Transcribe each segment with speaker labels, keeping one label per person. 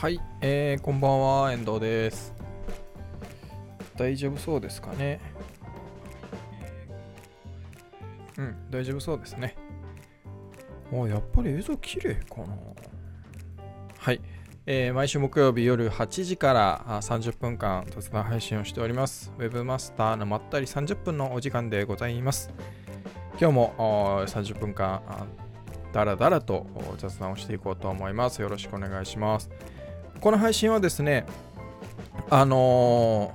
Speaker 1: はい、えー、こんばんは、遠藤です。大丈夫そうですかね？うん、大丈夫そうですね。あ、やっぱり映像綺麗かな？はい、えー毎週木曜日夜8時からあ30分間雑談配信をしております。ウェブマスターのまったり30分のお時間でございます。今日もあー30分間あだらだらとお雑談をしていこうと思います。よろしくお願いします。この配信はですね、あの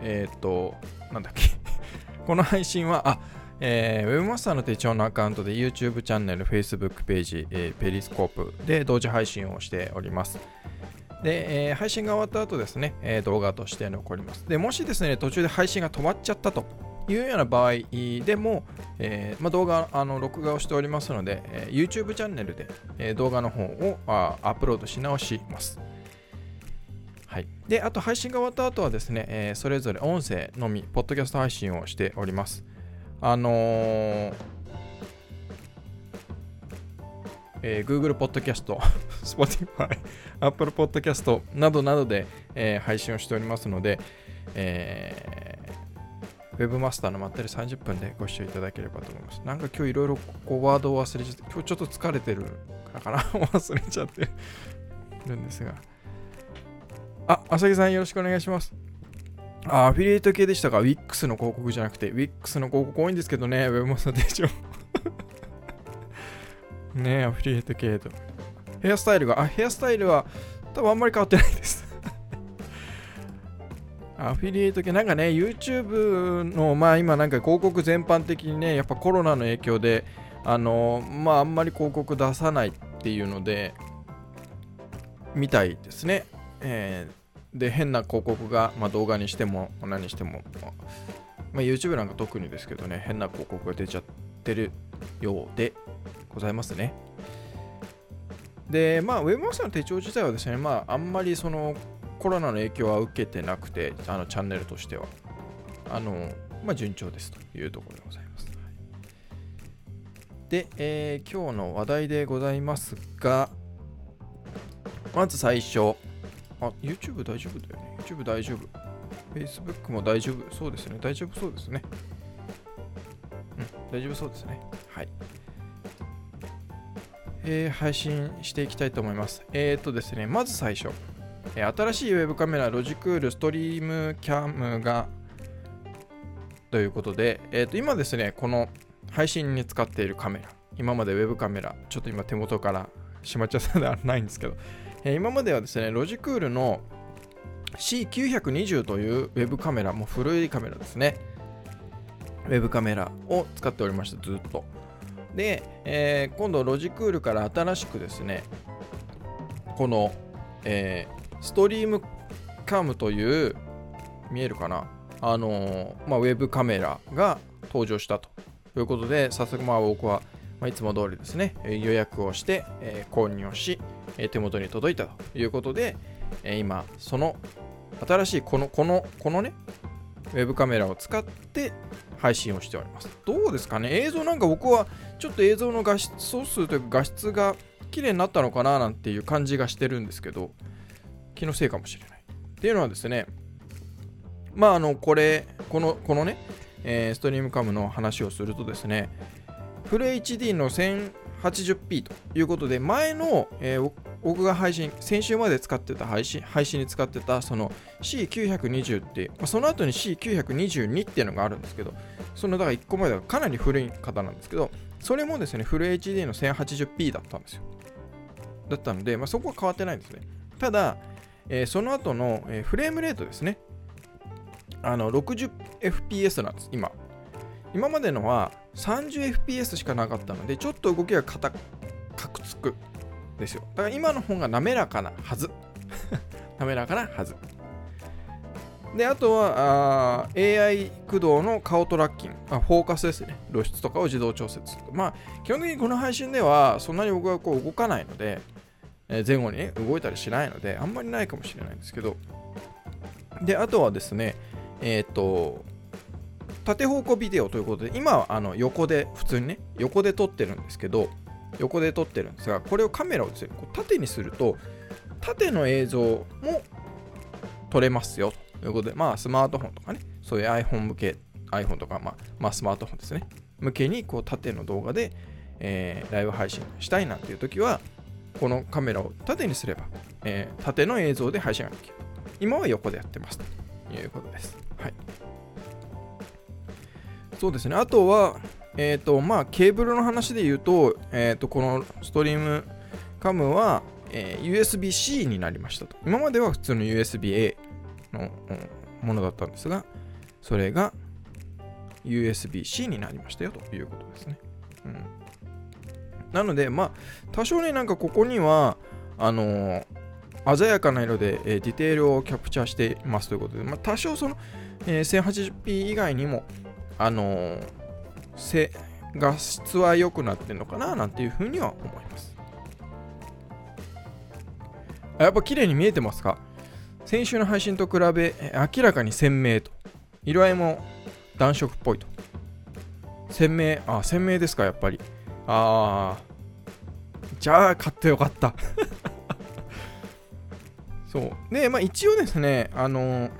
Speaker 1: ー、えっ、と、なんだっけ、この配信は、あ、えー、ウェブマスターの手帳のアカウントで YouTube チャンネル、Facebook ページ、えーペリスコープで同時配信をしております。で、えー配信が終わった後ですね、えー動画として残ります。で、もしですね、途中で配信が止まっちゃったというような場合でも、えーまあ、動画あの録画をしておりますので、えー YouTube チャンネルで、えー動画の方をあアップロードし直します。はい、であと配信が終わった後はですね、えーそれぞれ音声のみ、ポッドキャスト配信をしております。あのえー Google Podcast、Spotify、Apple Podcast などなどで、えー配信をしておりますので、えウェブマスターのまったり30分でご視聴いただければと思います。なんか今日いろいろこうワードを忘れちゃって、今日ちょっと疲れてるから 忘れちゃってるんですが。あ、浅木さんよろしくお願いします。あ、アフィリエイト系でしたか ?Wix の広告じゃなくて、Wix の広告多いんですけどね、ウェブマスター手帳。ねえ、アフィリエイト系と。ヘアスタイルが、あ、ヘアスタイルは多分あんまり変わってないです。アフィリエイト系、なんかね、YouTube の、まあ今なんか広告全般的にね、やっぱコロナの影響で、あの、まああんまり広告出さないっていうので、みたいですね。えーで、変な広告が、まあ動画にしても何にしても、まあ YouTube なんか特にですけどね、変な広告が出ちゃってるようでございますね。で、まあ、ウェブマスターの手帳自体はですね、まあ、あんまりそのコロナの影響は受けてなくて、あのチャンネルとしては、あの、まあ、順調ですというところでございます。で、えー今日の話題でございますが、まず最初、あ、YouTube 大丈夫だよね。YouTube 大丈夫。Facebook も大丈夫。そうですね。大丈夫そうですね。うん、大丈夫そうですね。はい。えー配信していきたいと思います。えー、っとですね、まず最初、新しいウェブカメラ、ロジクールストリームキャムが、ということで、えーと今ですね、この配信に使っているカメラ、今までウェブカメラ、ちょっと今手元からしまっちゃったのではないんですけど、え今まではですね、ロジクールの C920 というウェブカメラ、もう古いカメラですね。ウェブカメラを使っておりました、ずっと。で、えー今度ロジクールから新しくですね、この、えーストリームカムという、見えるかな？あのまあ、ウェブカメラが登場したと。いうことで、早速まあ僕は、ま、いつも通りですね、予約をして、え購入をし、え手元に届いたということで、え今、その新しいこの、この、このね、ウェブカメラを使って配信をしております。どうですかね？映像なんか僕はちょっと映像の画質総数というか画質が綺麗になったのかな？なんていう感じがしてるんですけど、気のせいかもしれない。っていうのはですね、まああの、これ、この、このね、えーストリームカムの話をするとですね、フル HD の 1080p ということで、前の、えー僕が配信、先週まで使ってた配信、配信に使ってたその C920 って、まあその後に C922 っていうのがあるんですけど、そのだから1個前だからかなり古い方なんですけど、それもですね、フル HD の 1080p だったんですよ。だったので、まあ、そこは変わってないんですね。ただ、えーその後の、えーフレームレートですね。あの 60fps なんです、今。今までのは 30fps しかなかったので、ちょっと動きが硬かくつくですよ。だから今の方が滑らかなはず。滑らかなはず。で、あとはあ AI 駆動の顔トラッキングあ、フォーカスですね。露出とかを自動調節。まあ、基本的にこの配信ではそんなに僕はこう動かないので、え前後にね、動いたりしないので、あんまりないかもしれないんですけど、で、あとはですね、えっ、と、縦方向ビデオということで、今はあの横で、普通にね、横で撮ってるんですけど、横で撮ってるんですがこれをカメラをですねこう縦にすると縦の映像も撮れますよということでまあスマートフォンとかねそういう iPhone 向け iPhone とか、まあ、まあスマートフォンですね。向けにこう縦の動画で、えーライブ配信したいなんていう時はこのカメラを縦にすれば、えー縦の映像で配信ができる。今は横でやってます。ということです。はい。そうですね。あとはえっ、とまあケーブルの話で言うと,、えー、とこのストリームカムは、えー USB-C になりましたと。今までは普通の USB-A の、ものだったんですがそれが USB-C になりましたよということですね。うん、なので、まあ、多少ね、なんかここには、あのー鮮やかな色で、えーディテールをキャプチャーしていますということで、まあ、多少その、えー 1080p 以外にも、あのーせ画質は良くなってるのかななんていうふうには思います。やっぱ綺麗に見えてますか？先週の配信と比べ、明らかに鮮明と。色合いも暖色っぽいと。鮮明、あ、鮮明ですか、やっぱり。あー、じゃあ買ってよかった。そう。で、まあ一応ですね、あのー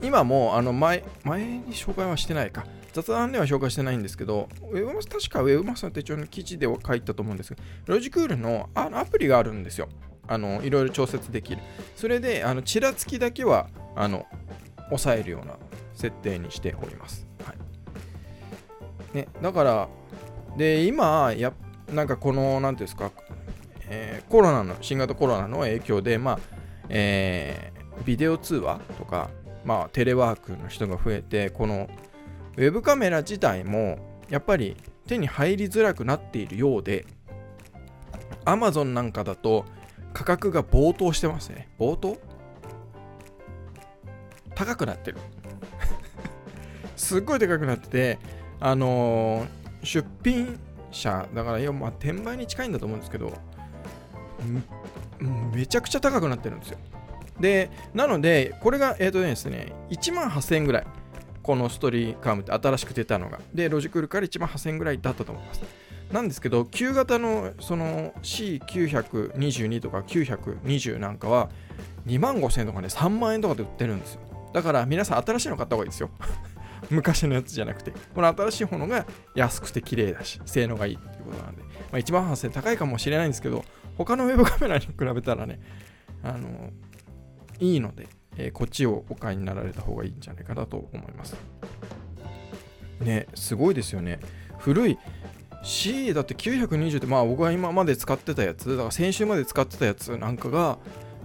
Speaker 1: 今も、あの前、前に紹介はしてないか。雑談では紹介してないんですけど、ウェブマス確かウェブマスの手帳の記事では書いたと思うんですけど、ロジクールのあのアプリがあるんですよ。あのいろいろ調節できる。それで、あのちらつきだけはあの抑えるような設定にしております。ね、だから、で、今、やなんかこの、なんていうんですか、えーコロナの、新型コロナの影響で、まあ、えービデオ通話とか、まあ、テレワークの人が増えて、このウェブカメラ自体も、やっぱり手に入りづらくなっているようで、Amazon なんかだと価格が暴騰してますね。暴騰？高くなってる。すっごい高くなってて、あのー出品者、だから、いやまあ、転売に近いんだと思うんですけど、めちゃくちゃ高くなってるんですよ。で、なので、これが、えっ、とですね、1万8000円ぐらい。このストリーカームって新しく出たのが。で、ロジクールから1万8000円ぐらいだったと思います。なんですけど、旧型のその C922 とか920なんかは2万5000円とかね、3万円とかで売ってるんですよ。だから皆さん新しいの買った方がいいですよ。昔のやつじゃなくて、この新しいものが安くて綺麗だし、性能がいいっていうことなんで、まあ、1万8000高いかもしれないんですけど、他のウェブカメラに比べたらね、あの、いいので、えーこっちをお買いになられた方がいいんじゃないかなと思います。ね、すごいですよね。古い C だって920ってまあ僕が今まで使ってたやつだから先週まで使ってたやつなんかが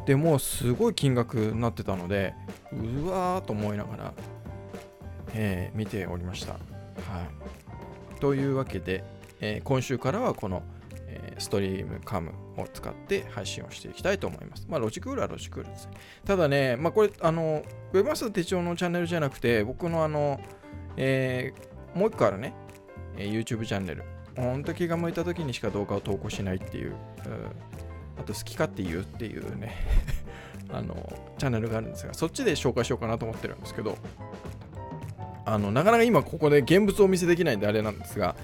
Speaker 1: でもすごい金額になってたのでうわーと思いながら、えー見ておりました。はい、というわけで、えー今週からはこの、えーストリームカムを使って配信をしていきたいと思います。まあロジクールはロジクールですね。ただね、まあこれあのウェブマスター手帳のチャンネルじゃなくて僕のあの、えーもう一個あるね、えー YouTube チャンネル本当気が向いた時にしか動画を投稿しないっていう、うあと好き勝手言うっていうね あのチャンネルがあるんですがそっちで紹介しようかなと思ってるんですけどあのなかなか今ここで現物をお見せできないんであれなんですが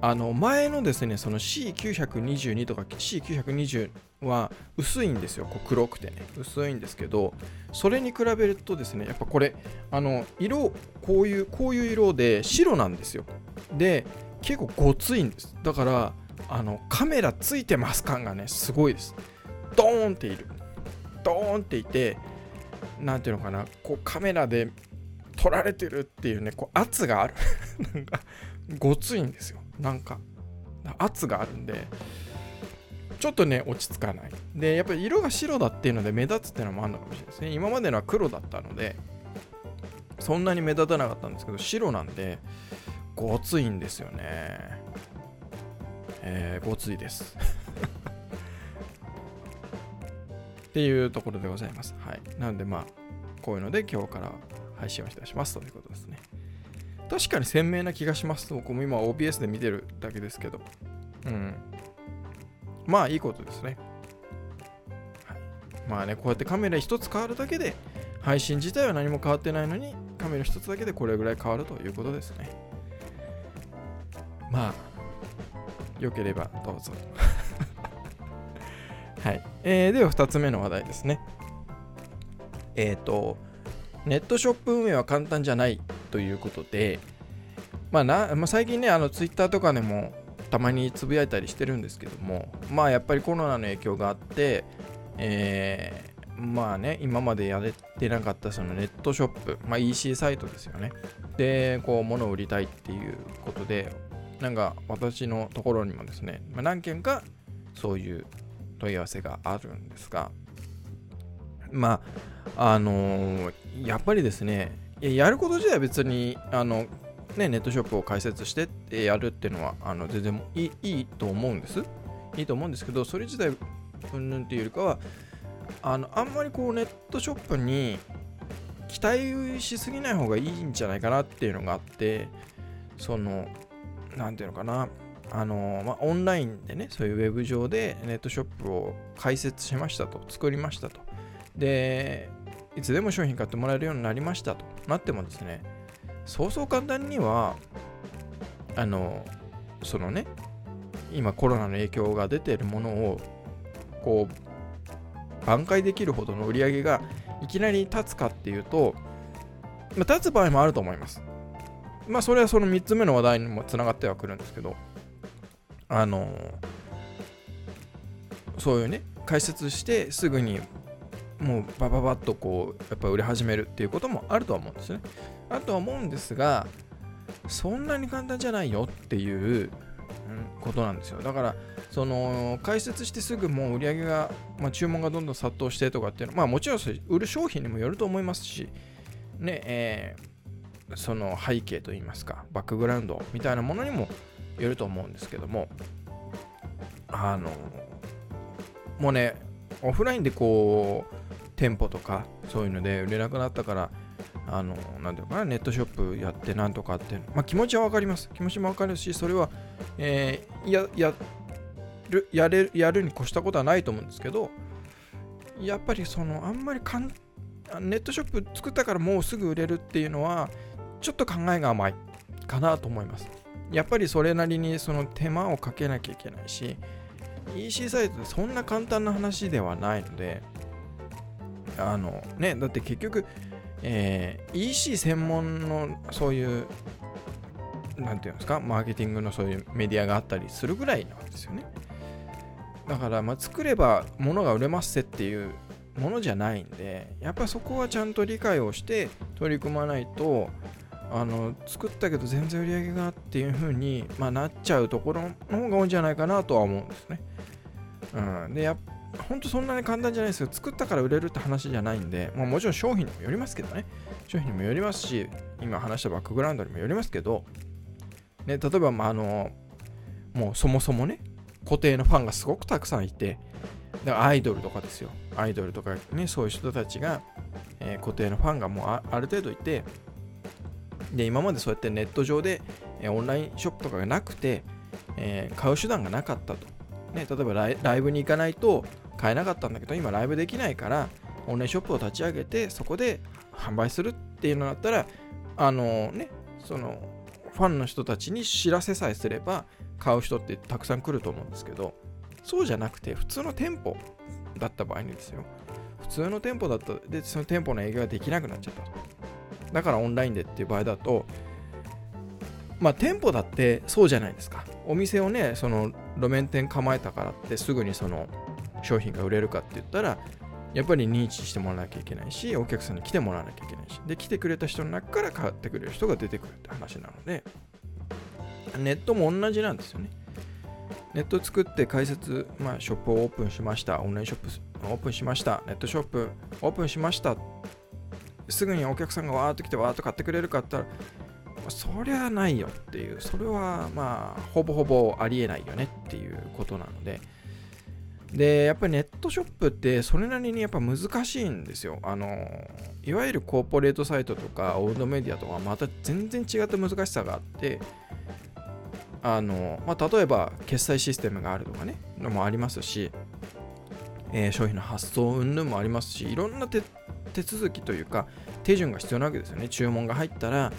Speaker 1: あの前のですねその C922 とか C920 は薄いんですよ。こう黒くてね。薄いんですけどそれに比べるとですねやっぱこれあの色こういうこういう色で白なんですよ。で結構ごついんです。だからあのカメラついてます感がねすごいです。ドーンっている。ドーンっていてなんていうのかな。こうカメラで撮られてるっていうねこう圧がある。なんかごついんですよ。なんか圧があるんでちょっとね落ち着かない。でやっぱり色が白だっていうので目立つっていうのもあるのかもしれないですね。今までのは黒だったのでそんなに目立たなかったんですけど白なんでごついんですよね。えー、ごついです。っていうところでございます。はい。なのでまあこういうので今日から配信をいたしますということですね。確かに鮮明な気がします僕も今 OBS で見てるだけですけど。うん。まあいいことですね、まあねこうやってカメラ一つ変わるだけで配信自体は何も変わってないのにカメラ一つだけでこれぐらい変わるということですね。まあよければどうぞ。はい、えー、では2つ目の話題ですね。えっ、ー、とネットショップ運営は簡単じゃないということで、まあなまあ、最近ね、あのツイッターとかでもたまにつぶやいたりしてるんですけども、まあやっぱりコロナの影響があって、えー、まあね、今までやれてなかったそのネットショップ、まあ、EC サイトですよね。で、こう、物を売りたいっていうことで、なんか私のところにもですね、まあ、何件かそういう問い合わせがあるんですが、まあ、あのー、やっぱりですね、やること自体は別に、あの、ね、ネットショップを開設してってやるっていうのは、あの全然いいいいと思うんです。いいと思うんですけど、それ自体、うんぬんっていうよりかは、あの、あんまりこう、ネットショップに期待しすぎない方がいいんじゃないかなっていうのがあって、その、なんていうのかな、あのまあ、オンラインでね、そういうウェブ上でネットショップを開設しましたと、作りましたと。で、いつでも商品買ってもらえるようになりましたとなってもですね、そうそう簡単には、あの、そのね、今コロナの影響が出ているものを、こう、挽回できるほどの売り上げがいきなり立つかっていうと、まあ、立つ場合もあると思います。まあ、それはその3つ目の話題にもつながってはくるんですけど、あの、そういうね、解説してすぐにもうバババッとこうやっぱ売れ始めるっていうこともあるとは思うんですね。あとは思うんですがそんなに簡単じゃないよっていうことなんですよ。だからその開設してすぐもう売り上げが、まあ、注文がどんどん殺到してとかっていうのはまあもちろん売る商品にもよると思いますしねえー、その背景といいますかバックグラウンドみたいなものにもよると思うんですけどもあのもうねオフラインでこう店舗とかそういうので売れなくなったからあのなんていうかなネットショップやってなんとかってまあ気持ちはわかります。気持ちもわかるしそれは、えー、ややるやれやるに越したことはないと思うんですけどやっぱりそのあんまりかんネットショップ作ったからもうすぐ売れるっていうのはちょっと考えが甘いかなと思います。やっぱりそれなりにその手間をかけなきゃいけないし EC サイトでそんな簡単な話ではないのであのね、だって結局、えー、EC 専門のそういう、なんていうんですか、マーケティングのそういうメディアがあったりするぐらいなんですよね。だから、まあ、作れば物が売れますっていうものじゃないんで、やっぱそこはちゃんと理解をして取り組まないと、あの作ったけど全然売り上げがっていう風に、まあ、なっちゃうところの方が多いんじゃないかなとは思うんですね。うん、でやっ本当そんなに簡単じゃないですよ。作ったから売れるって話じゃないんで、まあ、もちろん商品にもよりますけどね。商品にもよりますし、今話したバックグラウンドにもよりますけど、ね、例えば、まあ、あの、もうそもそもね、固定のファンがすごくたくさんいて、だからアイドルとかですよ。アイドルとかね、そういう人たちが、えー、固定のファンがもうある程度いて、で、今までそうやってネット上で、えー、オンラインショップとかがなくて、えー、買う手段がなかったと。ね、例えばライブに行かないと買えなかったんだけど今ライブできないからオンラインショップを立ち上げてそこで販売するっていうのだったらあのねそのファンの人たちに知らせさえすれば買う人ってたくさん来ると思うんですけどそうじゃなくて普通の店舗だった場合にですよ。普通の店舗だったでその店舗の営業ができなくなっちゃった。だからオンラインでっていう場合だとまあ店舗だってそうじゃないですか。お店をねその路面店構えたからってすぐにその商品が売れるかって言ったらやっぱり認知してもらわなきゃいけないしお客さんに来てもらわなきゃいけないしで来てくれた人の中から買ってくれる人が出てくるって話なのでネットも同じなんですよね。ネット作って開設、まあ、ショップをオープンしました。オンラインショップオープンしました。ネットショップオープンしました。すぐにお客さんがわーっと来てわーっと買ってくれるかって言ったらそりゃないよっていうそれはまあほぼほぼありえないよねっていうことなのでで、やっぱりネットショップってそれなりにやっぱ難しいんですよ。あの、いわゆるコーポレートサイトとかオールドメディアとかまた全然違った難しさがあって、あの、まあ、例えば決済システムがあるとかね、のもありますし、えー、商品の発送云々もありますし、いろんな手続きというか、手順が必要なわけですよね。注文が入ったら、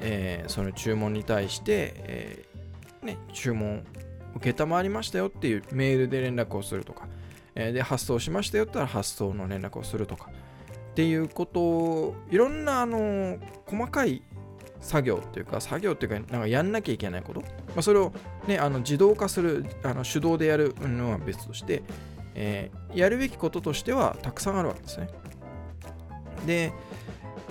Speaker 1: えー、その注文に対して、えーね、注文承りましたよっていうメールで連絡をするとか、えー、で発送しましたよったら発送の連絡をするとかっていうことをいろんなあの細かい作業っていうか作業っていうかなんかやんなきゃいけないこと、まあ、それを、ね、あの自動化するあの手動でやるのは別として、えー、やるべきこととしてはたくさんあるわけですね。で、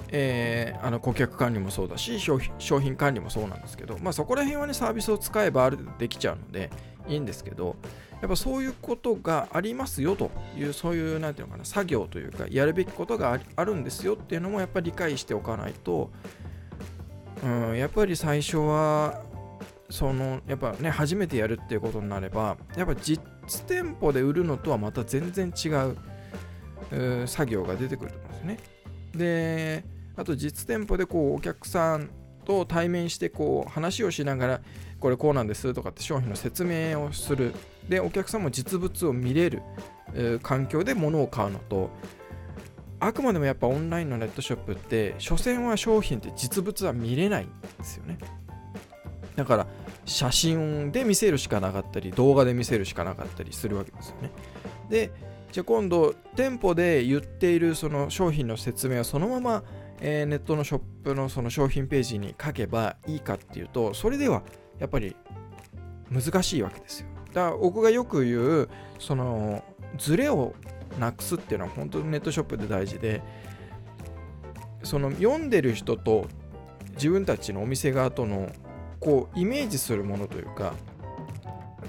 Speaker 1: えー、あの顧客管理もそうだし商品管理もそうなんですけど、まあ、そこら辺はねサービスを使えばあるできちゃうのでいいんですけどやっぱそういうことがありますよというそういう何ていうのかな作業というかやるべきことがあるんですよっていうのもやっぱり理解しておかないと、うん、やっぱり最初はそのやっぱね初めてやるっていうことになればやっぱ実店舗で売るのとはまた全然違う作業が出てくると思うんですね。であと実店舗でこうお客さんと対面してこう話をしながらこれこうなんですとかって商品の説明をする。でお客さんも実物を見れる、環境で物を買うのとあくまでもやっぱオンラインのネットショップって所詮は商品って実物は見れないんですよね。だから写真で見せるしかなかったり動画で見せるしかなかったりするわけですよね。でじゃあ今度店舗で言っているその商品の説明はそのまま、えー、ネットのショップのその商品ページに書けばいいかっていうとそれではやっぱり難しいわけですよだから僕がよく言うそのズレをなくすっていうのは本当にネットショップで大事でその読んでる人と自分たちのお店側とのこうイメージするものというか、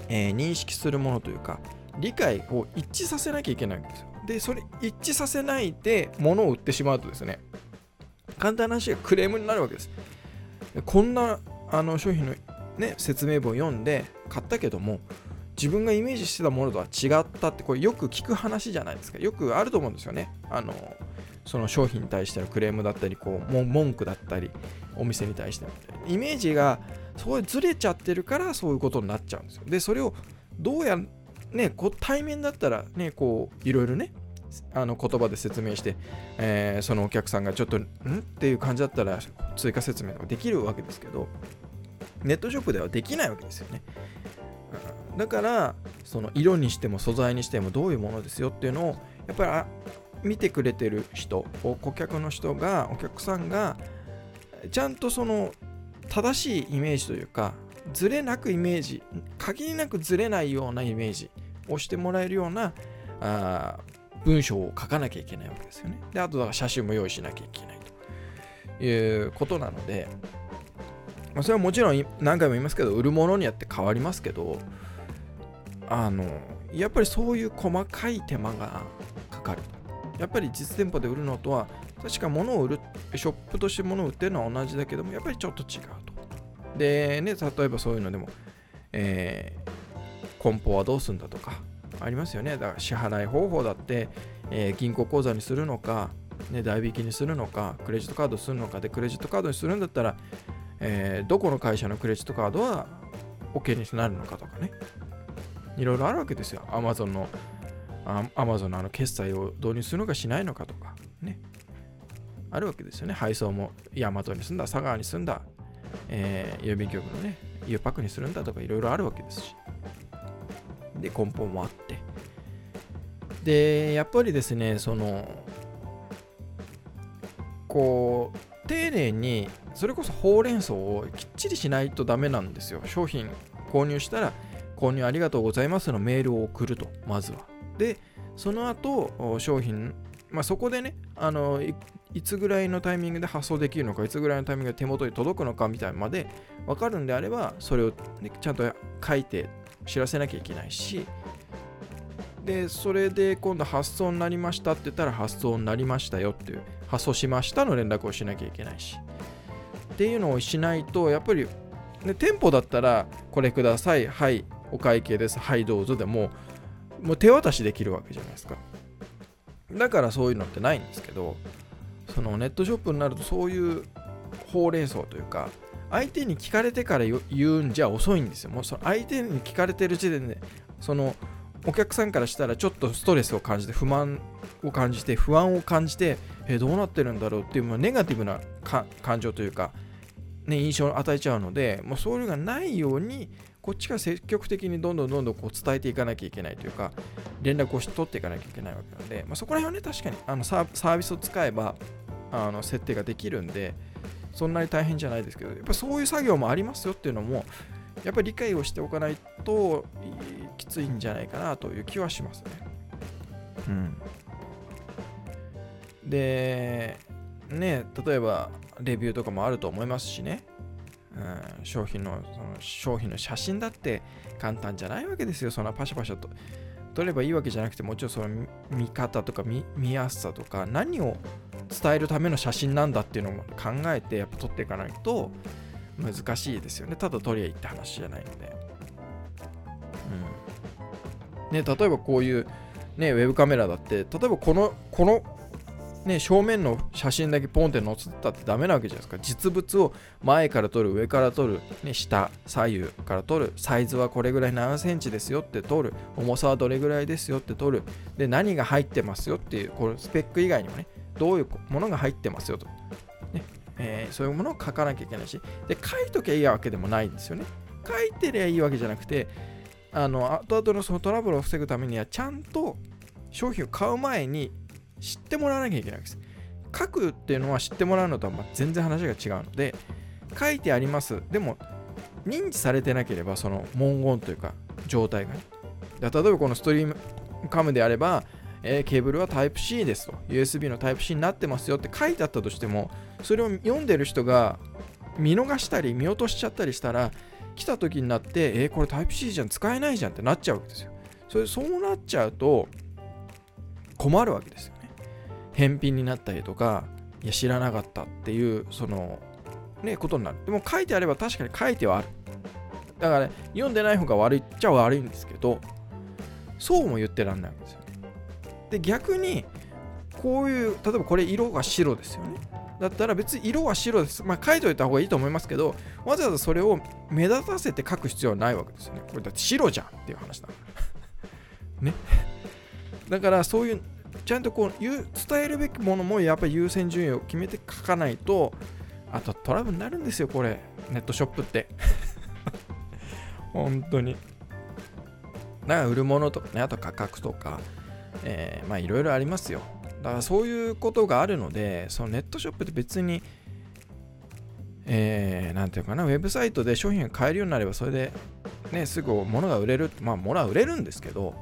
Speaker 1: えー、認識するものというか理解を一致させなきゃいけないわけですよ。で、それ一致させないで物を売ってしまうとですね、簡単な話がクレームになるわけです。こんなあの商品の、ね、説明文を読んで買ったけども、自分がイメージしてたものとは違ったって、これよく聞く話じゃないですか。よくあると思うんですよね。あのその商品に対してのクレームだったり、こう文句だったり、お店に対してのイメージがそこでずれちゃってるからそういうことになっちゃうんですよ。で、それをどうやね、こう対面だったらね、こういろいろね、あの言葉で説明して、えー、そのお客さんがちょっとん？っていう感じだったら追加説明とかできるわけですけどネットショップではできないわけですよね。だからその色にしても素材にしてもどういうものですよっていうのをやっぱり見てくれてる人顧客の人がお客さんがちゃんとその正しいイメージというかずれなくイメージ限りなくずれないようなイメージをしてもらえるようなあ文章を書かなきゃいけないわけですよね。で、あとは写真も用意しなきゃいけないということなので、ま、それはもちろん何回も言いますけど、売るものによって変わりますけど、あの、やっぱりそういう細かい手間がかかる。やっぱり実店舗で売るのとは、確か物を売る、ショップとして物を売ってるのは同じだけども、やっぱりちょっと違うと。でね、例えばそういうのでも、えー、梱包はどうするんだとか、ありますよね。だから支払い方法だって、えー、銀行口座にするのか、ね、代引きにするのか、クレジットカードするのかで、クレジットカードにするんだったら、えー、どこの会社のクレジットカードは OK になるのかとかね。いろいろあるわけですよ。Amazon の、Amazon のあの決済を導入するのかしないのかとか、ね。あるわけですよね。配送も大和に住んだ、佐川に住んだ、えー、郵便局のね、U パックにするんだとかいろいろあるわけですし。で、梱包もあって。で、やっぱりですね、その、こう、丁寧に、それこそほうれん草をきっちりしないとダメなんですよ。商品購入したら、購入ありがとうございますのメールを送ると、まずは。で、その後、商品、まあ、そこでね、あのいつぐらいのタイミングで発送できるのか、いつぐらいのタイミングで手元に届くのかみたいまで分かるんであれば、それを、ね、ちゃんと書いて知らせなきゃいけないし、で、それで今度発送になりましたって言ったら発送になりましたよっていう、発送しましたの連絡をしなきゃいけないし、っていうのをしないと、やっぱり、ね、店舗だったら、これください、はい、お会計です、はい、どうぞでも、もう手渡しできるわけじゃないですか。だからそういうのってないんですけど、そのネットショップになるとそういうほうれん草というか相手に聞かれてから言うんじゃ遅いんですよ。もうその相手に聞かれてる時点でそのお客さんからしたらちょっとストレスを感じて不満を感じて不安を感じてえどうなってるんだろうっていうまあネガティブな感情というか、ね、印象を与えちゃうのでもうそういうのがないようにこっちが積極的にどんどんどんどんこう伝えていかなきゃいけないというか連絡をし取っていかなきゃいけないわけなので、まあ、そこら辺はね確かにあのサービスを使えばあの設定ができるんでそんなに大変じゃないですけどやっぱそういう作業もありますよっていうのもやっぱり理解をしておかないときついんじゃないかなという気はしますね。うん、でね例えばレビューとかもあると思いますしね、うん、商品のその商品の写真だって簡単じゃないわけですよそんなパシャパシャと。撮ればいいわけじゃなくてもちろんその見方とか見見やすさとか何を伝えるための写真なんだっていうのも考えてやっぱ撮っていかないと難しいですよね。ただ撮りゃいいって話じゃないので、うん。ね、例えばこういう、ね、ウェブカメラだって例えばこのこのね、正面の写真だけポンって載せたってダメなわけじゃないですか。実物を前から撮る、上から撮る、ね、下、左右から撮る、サイズはこれぐらい何センチですよって撮る、重さはどれぐらいですよって撮る、で、何が入ってますよっていう、これスペック以外にもね、どういうものが入ってますよと。ねえー、そういうものを書かなきゃいけないし、で、書いときゃいいわけでもないんですよね。書いてりゃいいわけじゃなくて、あの、後々のそのトラブルを防ぐためには、ちゃんと商品を買う前に知ってもらわなきゃいけないです。書くっていうのは知ってもらうのとはま全然話が違うので、書いてあります。でも、認知されてなければ、その文言というか、状態がね。例えばこのストリームカムであれば、えー、ケーブルはタイプ C ですと。USB のタイプ C になってますよって書いてあったとしても、それを読んでる人が見逃したり見落としちゃったりしたら、来た時になって、えー、これタイプ C じゃん、使えないじゃんってなっちゃうわけですよ。それそうなっちゃうと困るわけですよ。返品になったりとか、いや、知らなかったっていう、その、ね、ことになる。でも書いてあれば確かに書いてはある。だから、ね、読んでない方が悪いっちゃ悪いんですけど、そうも言ってらんないわけですよね。で、逆に、こういう、例えばこれ色が白ですよね。だったら別に色は白です。まあ書いといた方がいいと思いますけど、わざわざそれを目立たせて書く必要はないわけですよね。これだって白じゃんっていう話だ。ね。だからそういうちゃんとこう伝えるべきものもやっぱり優先順位を決めて書かないとあとトラブルになるんですよこれ。ネットショップって。本当に。だから売るものとかねあと価格とか、えー、まあいろいろありますよ。だからそういうことがあるのでそのネットショップって別にえー、なんていうかな、ウェブサイトで商品が買えるようになれば、それで、ね、すぐ物が売れる、まあ、物は売れるんですけど、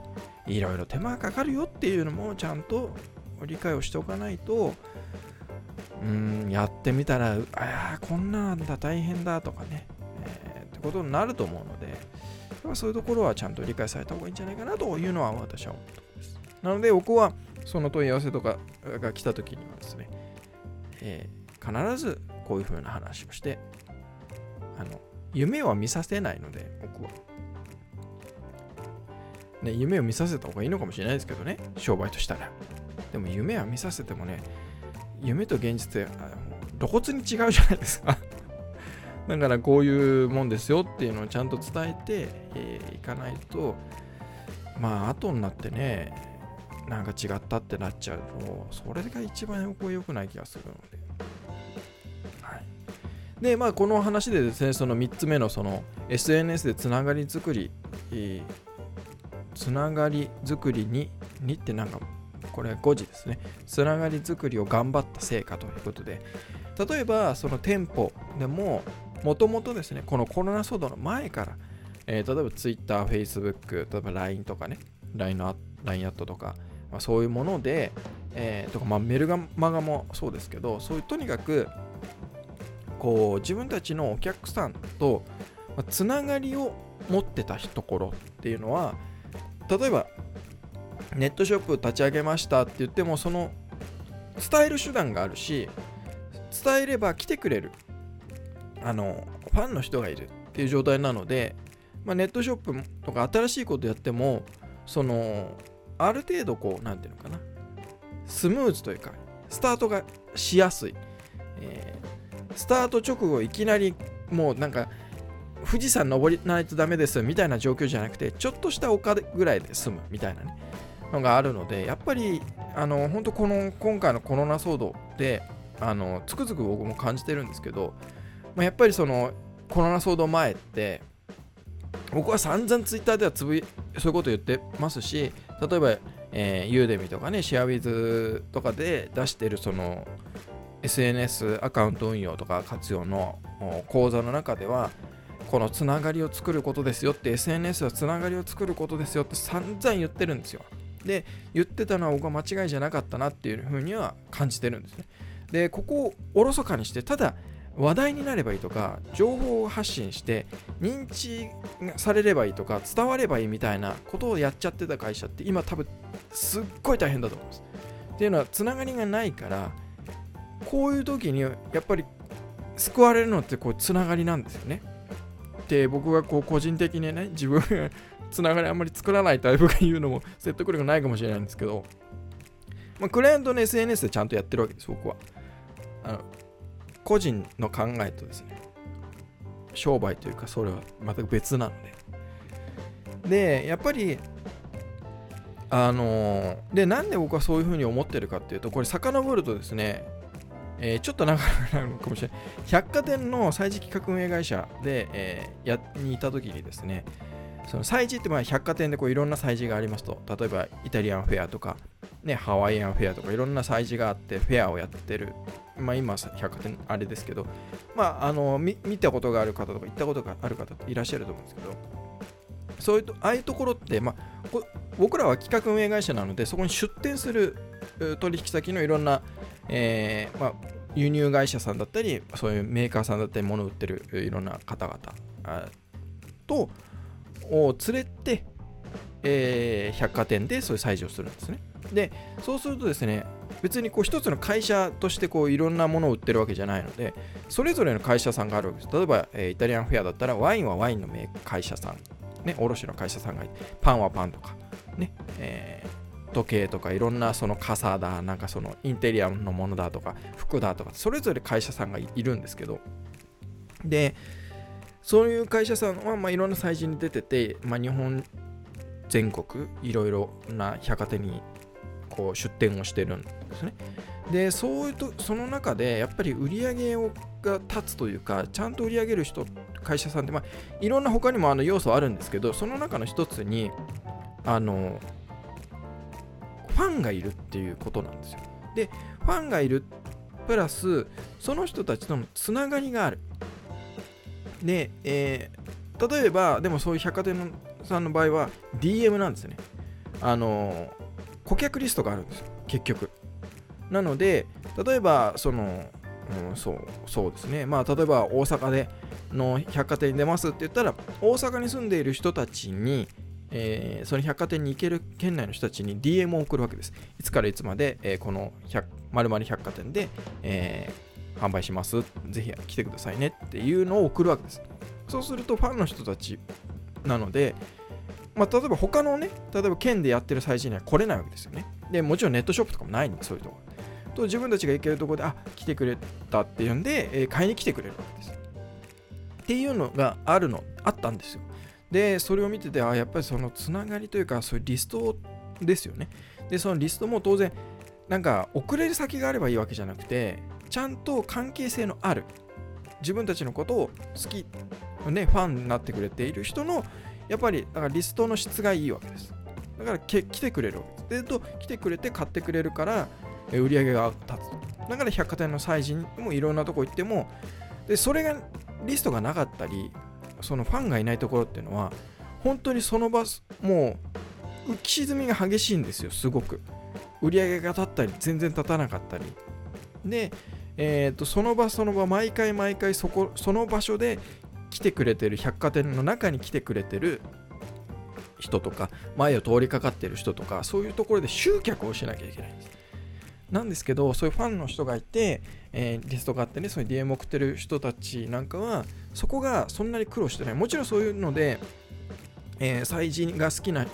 Speaker 1: いろいろ手間がかかるよっていうのもちゃんと理解をしておかないとうんやってみたらああこんなんだ大変だとかね、えー、ってことになると思うのでそういうところはちゃんと理解された方がいいんじゃないかなというのは私は思うとです。なので僕はその問い合わせとかが来た時にはですね、えー、必ずこういうふうな話をしてあの夢は見させないので僕は。ね、夢を見させた方がいいのかもしれないですけどね、商売としたら。でも夢は見させてもね、夢と現実って露骨に違うじゃないですか だからこういうもんですよっていうのをちゃんと伝えてい、えー、かないと、まあ後になってね、なんか違ったってなっちゃうと、それが一番良くない気がするので。はい、で、まあこの話でですね、その3つ目のその SNS でつながり作り、つながり作りに、にってなんか、これは5時ですね。つながり作りを頑張った成果ということで、例えばその店舗でも、もともとですね、このコロナ騒動の前から、えー、例えば Twitter、Facebook、例えば LINE とかね、LINE の LINE アットとか、まあ、そういうもので、えー、とか、まあ、メルガマガもそうですけど、そういうとにかく、こう、自分たちのお客さんと、つながりを持ってたところっていうのは、例えばネットショップ立ち上げましたって言ってもその伝える手段があるし伝えれば来てくれる。あのファンの人がいるっていう状態なので、まあ、ネットショップとか新しいことやってもそのある程度こう何て言うのかな。スムーズというかスタートがしやすい、えー、スタート直後いきなりもうなんか富士山登りないとダメですみたいな状況じゃなくて、ちょっとした丘ぐらいで済むみたいなね、のがあるので、やっぱり、あの、本当この、今回のコロナ騒動で、あの、つくづく僕も感じてるんですけど、まあ、やっぱりその、コロナ騒動前って、僕は散々ツイッターではつぶそういうこと言ってますし例えば、えー、ユーデミとかねシェアウィズとかで出してるその SNS アカウント運用とか活用の講座の中ではこのつながりを作ることですよって SNS はつながりを作ることですよって散々言ってるんですよ。で言ってたのは僕は間違いじゃなかったなっていうふうには感じてるんですね。でここをおろそかにしてただ話題になればいいとか情報を発信して認知されればいいとか伝わればいいみたいなことをやっちゃってた会社って今多分すっごい大変だと思います。っていうのはつながりがないからこういう時にやっぱり救われるのってこうつながりなんですよね。で僕がこう個人的にね自分が つながりあんまり作らないタイプが言うのも説得力ないかもしれないんですけど、まあ、クライアントの SNS でちゃんとやってるわけです僕は。あの個人の考えとですね商売というかそれは全く別なので。でやっぱりあのー、でなんで僕はそういうふうに思ってるかっていうとこれ遡るとですねえー、ちょっと長くなるかもしれない。百貨店の催事企画運営会社で、えー、やにいた時にですね、その催事ってまあ百貨店でこういろんな催事がありますと、例えばイタリアンフェアとか、ね、ハワイアンフェアとかいろんな催事があってフェアをやってるまあ、今、百貨店あれですけど、まあ、あの見たことがある方とか行ったことがある方っていらっしゃると思うんですけど、そういうとああいうところって、まあ、僕らは企画運営会社なので、そこに出店する取引先のいろんな、えーまあ、輸入会社さんだったり、そういうメーカーさんだったり、物を売ってるいろんな方々とを連れて、えー、百貨店でそういう催事をするんですね。で、そうするとですね、別にこう一つの会社としてこういろんなものを売ってるわけじゃないので、それぞれの会社さんがあるわけです。例えば、えー、イタリアンフェアだったら、ワインはワインの会社さん、ね、卸の会社さんがいて、パンはパンとか、ね、えー、時計とかいろんなその傘だ、なんかそのインテリアのものだとか、服だとか、それぞれ会社さんがいるんですけど、で、そういう会社さんは、まあ、いろんな催事に出てて、まあ、日本全国いろいろな百貨店にこう出店をしてるんですね。で、そういうと、その中でやっぱり売り上げをが立つというか、ちゃんと売り上げる人、会社さんって、まあ、いろんな他にもあの要素あるんですけど、その中の一つに、あの、ファンがいるっていうことなんですよ。で、ファンがいるプラス、その人たちとのつながりがある。で、えー、例えば、でもそういう百貨店さんの場合は DM なんですね。あの顧客リストがあるんですよ結局なので例えばその、うん、そうそうですねまあ例えば大阪での百貨店に出ますって言ったら大阪に住んでいる人たちにえー、その百貨店に行ける県内の人たちに DM を送るわけです。いつからいつまで、えー、この〇〇百貨店で、えー、販売します。ぜひ来てくださいねっていうのを送るわけです。そうするとファンの人たちなので、まあ、例えば他のね、例えば県でやってる催事には来れないわけですよね。で、もちろんネットショップとかもないんで、そういうところ。と自分たちが行けるところで、あ、来てくれたっていうんで、え、買いに来てくれるわけです。っていうのがあるの、あったんですよ。で、それを見てて、あ、やっぱりそのつながりというか、そういうリストですよね。で、そのリストも当然、なんか送れる先があればいいわけじゃなくて、ちゃんと関係性のある、自分たちのことを好き、ね、ファンになってくれている人のやっぱりだからリストの質がいいわけです。だから来てくれるわけです。で、と来てくれて買ってくれるから、売り上げが立つと。だから百貨店の催事にもいろんなとこ行っても、でそれがリストがなかったり、そのファンがいないところっていうのは、本当にその場、もう浮き沈みが激しいんですよ、すごく。売り上げが立ったり、全然立たなかったり。で、えーと、その場その場、毎回毎回そこその場所で来てくれてる百貨店の中に来てくれてる人とか前を通りかかってる人とかそういうところで集客をしなきゃいけないんですなんですけどそういうファンの人がいて、えー、リストがあってねそういう DM 送ってる人たちなんかはそこがそんなに苦労してない。もちろんそういうので、えー、催事が好きな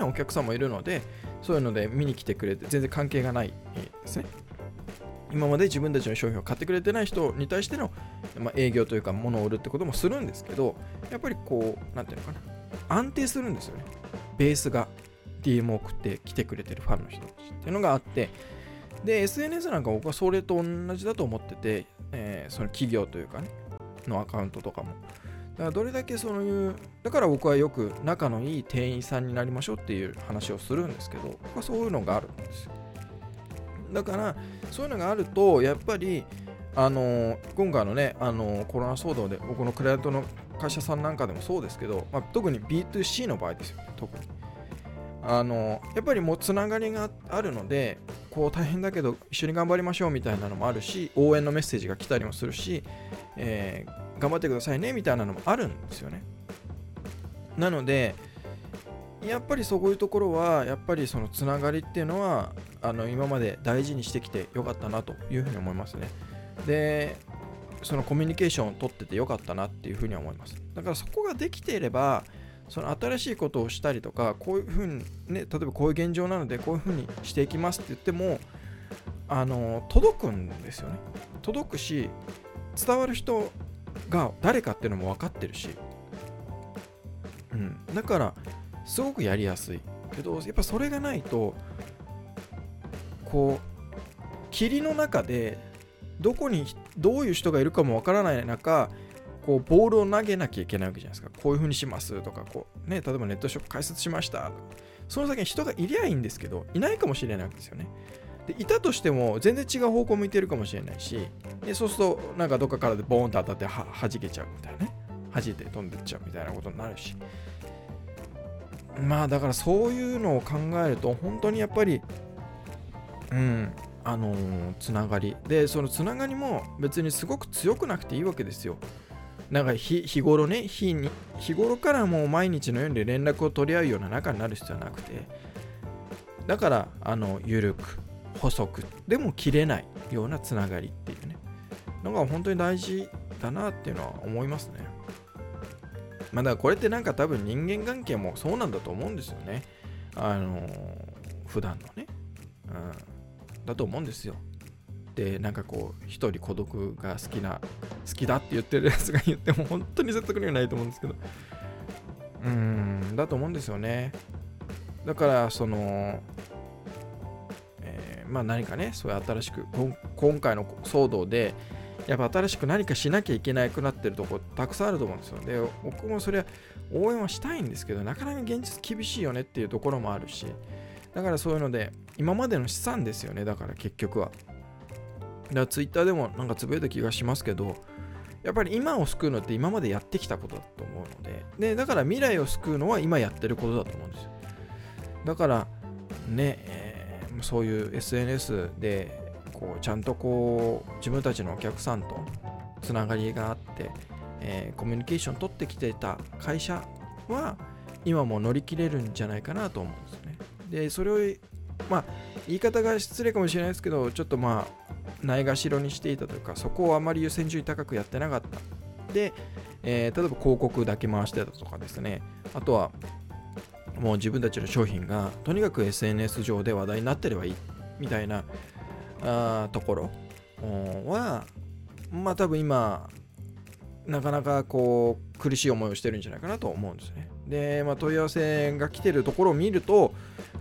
Speaker 1: お客さんもいるのでそういうので見に来てくれて全然関係がないですね。今まで自分たちの商品を買ってくれてない人に対しての、まあ、営業というか物を売るってこともするんですけどやっぱりこう何ていうのかな。安定するんですよね。ベースが DM を送って来てくれてるファンの人たちっていうのがあってで SNS なんか僕はそれと同じだと思ってて、えー、その企業というかねのアカウントとかも。だからどれだけそういうだから僕はよく仲のいい店員さんになりましょうっていう話をするんですけど僕はそういうのがあるんですよ。だからそういうのがあるとやっぱりあの今回のねあのコロナ騒動で僕のクライアントの会社さんなんかでもそうですけど、まあ、特に B2C の場合ですよ特に。あのやっぱりもうつながりがあるのでこう大変だけど一緒に頑張りましょうみたいなのもあるし応援のメッセージが来たりもするし、えー、頑張ってくださいねみたいなのもあるんですよね。なのでやっぱりそういうところはやっぱりそのつながりっていうのはあの今まで大事にしてきてよかったなというふうに思いますね。でそのコミュニケーションを取っててよかったなっていうふうに思います。だからそこができていればその新しいことをしたりとかこういうふうにね例えばこういう現状なのでこういうふうにしていきますって言ってもあの届くんですよね。届くし伝わる人が誰かっていうのも分かってるし、うん、だからすごくやりやすい。けどやっぱそれがないとこう霧の中でどこにどういう人がいるかもわからない中こうボールを投げなきゃいけないわけじゃないですか。こういう風にしますとかこう、ね、例えばネットショップ開設しました。とかその先に人がいりゃいいんですけどいないかもしれないわけですよね。でいたとしても全然違う方向向いてるかもしれないしでそうするとなんかどっかからでボーンと当たっては弾けちゃうみたいなね。弾いて飛んでっちゃうみたいなことになるし。まあだからそういうのを考えると本当にやっぱりうんあのー、つながり。でそのつながりも別にすごく強くなくていいわけですよ。なんか日頃ね日に日頃からもう毎日のように連絡を取り合うような仲になる必要はなくて。だからあの緩く細くでも切れないようなつながりっていうね。のが本当に大事だなっていうのは思いますね。まあだからこれってなんか多分人間関係もそうなんだと思うんですよね。あのー、普段のね。うん。だと思うんですよ。でなんかこう一人孤独が好きな好きだって言ってるやつが言っても本当に説得力ないと思うんですけど。うんだと思うんですよね。だからその、え、まあ何かねそういう新しく今回の騒動でやっぱ新しく何かしなきゃいけなくなってるとこたくさんあると思うんですよ。で僕もそれは応援はしたいんですけどなかなか現実厳しいよねっていうところもあるし。だからそういうので、今までの資産ですよね、だから結局は。だツイッターでもなんかつぶやいた気がしますけど、やっぱり今を救うのって今までやってきたことだと思うので、で、だから未来を救うのは今やってることだと思うんですよ。だから、ね、えー、そういう SNS で、こう、ちゃんとこう、自分たちのお客さんとつながりがあって、えー、コミュニケーション取ってきてた会社は、今も乗り切れるんじゃないかなと思うんですよね。でそれをまあ言い方が失礼かもしれないですけどちょっとまあないがしろにしていたというかそこをあまり優先順位高くやってなかったで、えー、例えば広告だけ回してたとかですねあとはもう自分たちの商品がとにかく SNS 上で話題になってればいいみたいなあところはまあ多分今なかなかこう苦しい思いをしてるんじゃないかなと思うんですね。で、まあ、問い合わせが来てるところを見ると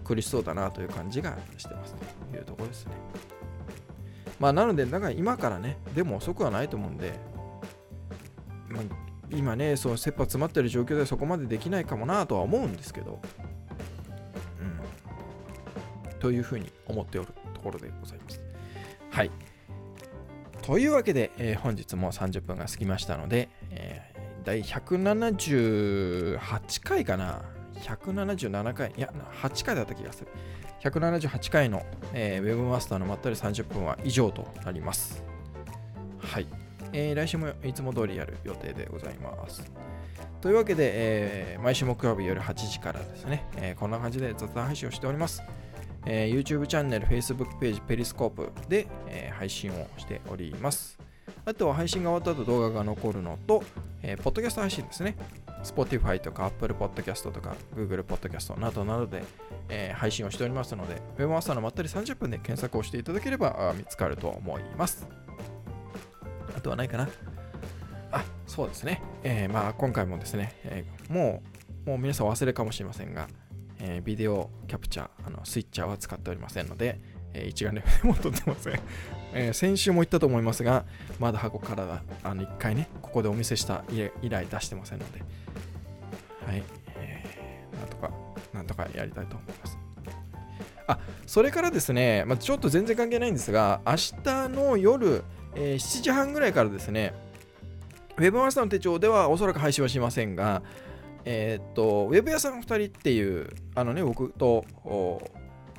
Speaker 1: 苦しそうだなという感じがしてますというところですね。まあ、なので、だから今からね、でも遅くはないと思うんで、まあ、今ね、そう、切羽詰まってる状況でそこまでできないかもなとは思うんですけど、うん。というふうに思っておるところでございます。はい。というわけで、えー、本日も30分が過ぎましたので、えー、第178回かな177回、いや、8回だった気がする。178回の、えー、ウェブマスターのまったり30分は以上となります。はい。えー、来週もいつも通りやる予定でございます。というわけで、えー、毎週木曜日夜8時からですね、えー、こんな感じで雑談配信をしております。えー、YouTube チャンネル、Facebook ページ、ペリスコープで、えー、配信をしております。あとは配信が終わった後動画が残るのと、えー、ポッドキャスト配信ですね。Spotify とか Apple Podcast とか Google Podcast などなどで、えー、配信をしておりますので、ウェブマスターのまったり30分で検索をしていただければ見つかると思います。あとはないかなあ、そうですね。えー、まあ今回もですね、えー、もう、もう皆さん忘れかもしれませんが、えー、ビデオキャプチャー、あのスイッチャーは使っておりませんので、えー一眼レフでも撮ってません。えー先週も言ったと思いますが、まだ箱からだ、あの、一回ね、ここでお見せした以以来出してませんので、はい、えーなんとか、なんとかやりたいと思います。あ、それからですね、まあ、ちょっと全然関係ないんですが、明日の夜、えー7時半ぐらいからですね、ウェブマスターの手帳ではおそらく配信はしませんが、えーっと、ウェブ屋さん2人っていう、あのね、僕と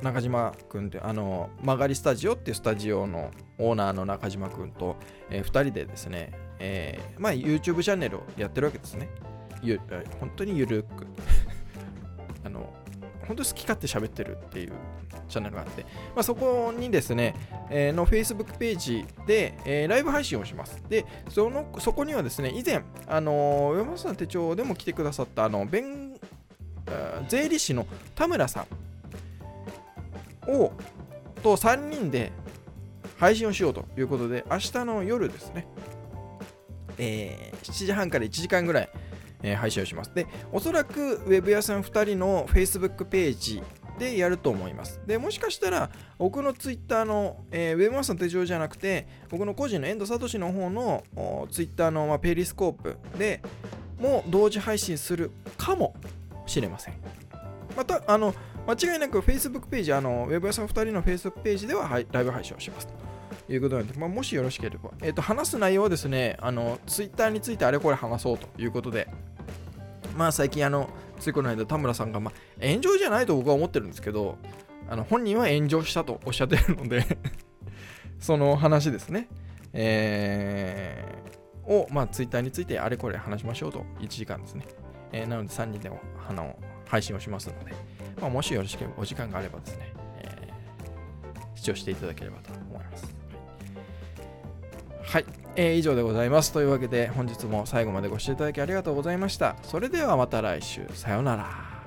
Speaker 1: 中島君って、あの、曲がりスタジオっていうスタジオのオーナーの中島君と、え2人でですね、えーまあ、YouTube チャンネルをやってるわけですね。ゆ本当にゆるく。あの、本当に好き勝手喋ってるっていうチャンネルがあって、まあ、そこにですね、えーの Facebook ページで、えーライブ配信をします。で、そのそこにはですね、以前、あのー、上松さん手帳でも来てくださった、あの、弁あ税理士の田村さんを、と3人で配信をしようということで、明日の夜ですね、えー7時半から1時間ぐらい、えー配信をします。で、おそらくウェブ屋さん2人の Facebook ページでやると思います。で、もしかしたら、僕の Twitter の、えーウェブマスターの手帳じゃなくて、僕の個人の遠藤聡の方の Twitter の、まあ、ペリスコープでも同時配信するかもしれません。また、あの、間違いなく Facebook ページ、あの、ウェブ屋さん2人の Facebook ページでは、はい、ライブ配信をしますと。いうことなので、まあ、もしよろしければ、えっ、と、話す内容はですね、あの、Twitter についてあれこれ話そうということで、まあ最近あの、ついこの間田村さんが、まあ、炎上じゃないと僕は思ってるんですけど、あの本人は炎上したとおっしゃってるので その話ですね。えー、を、まあ、ツイッターについてあれこれ話しましょうと、1時間ですね。えーなので3人でもあの配信をしますので、まあ、もしよろしければお時間があればですね、えー視聴していただければと思います。はい、えー以上でございます。というわけで本日も最後までご視聴いただきありがとうございました。それではまた来週。さようなら。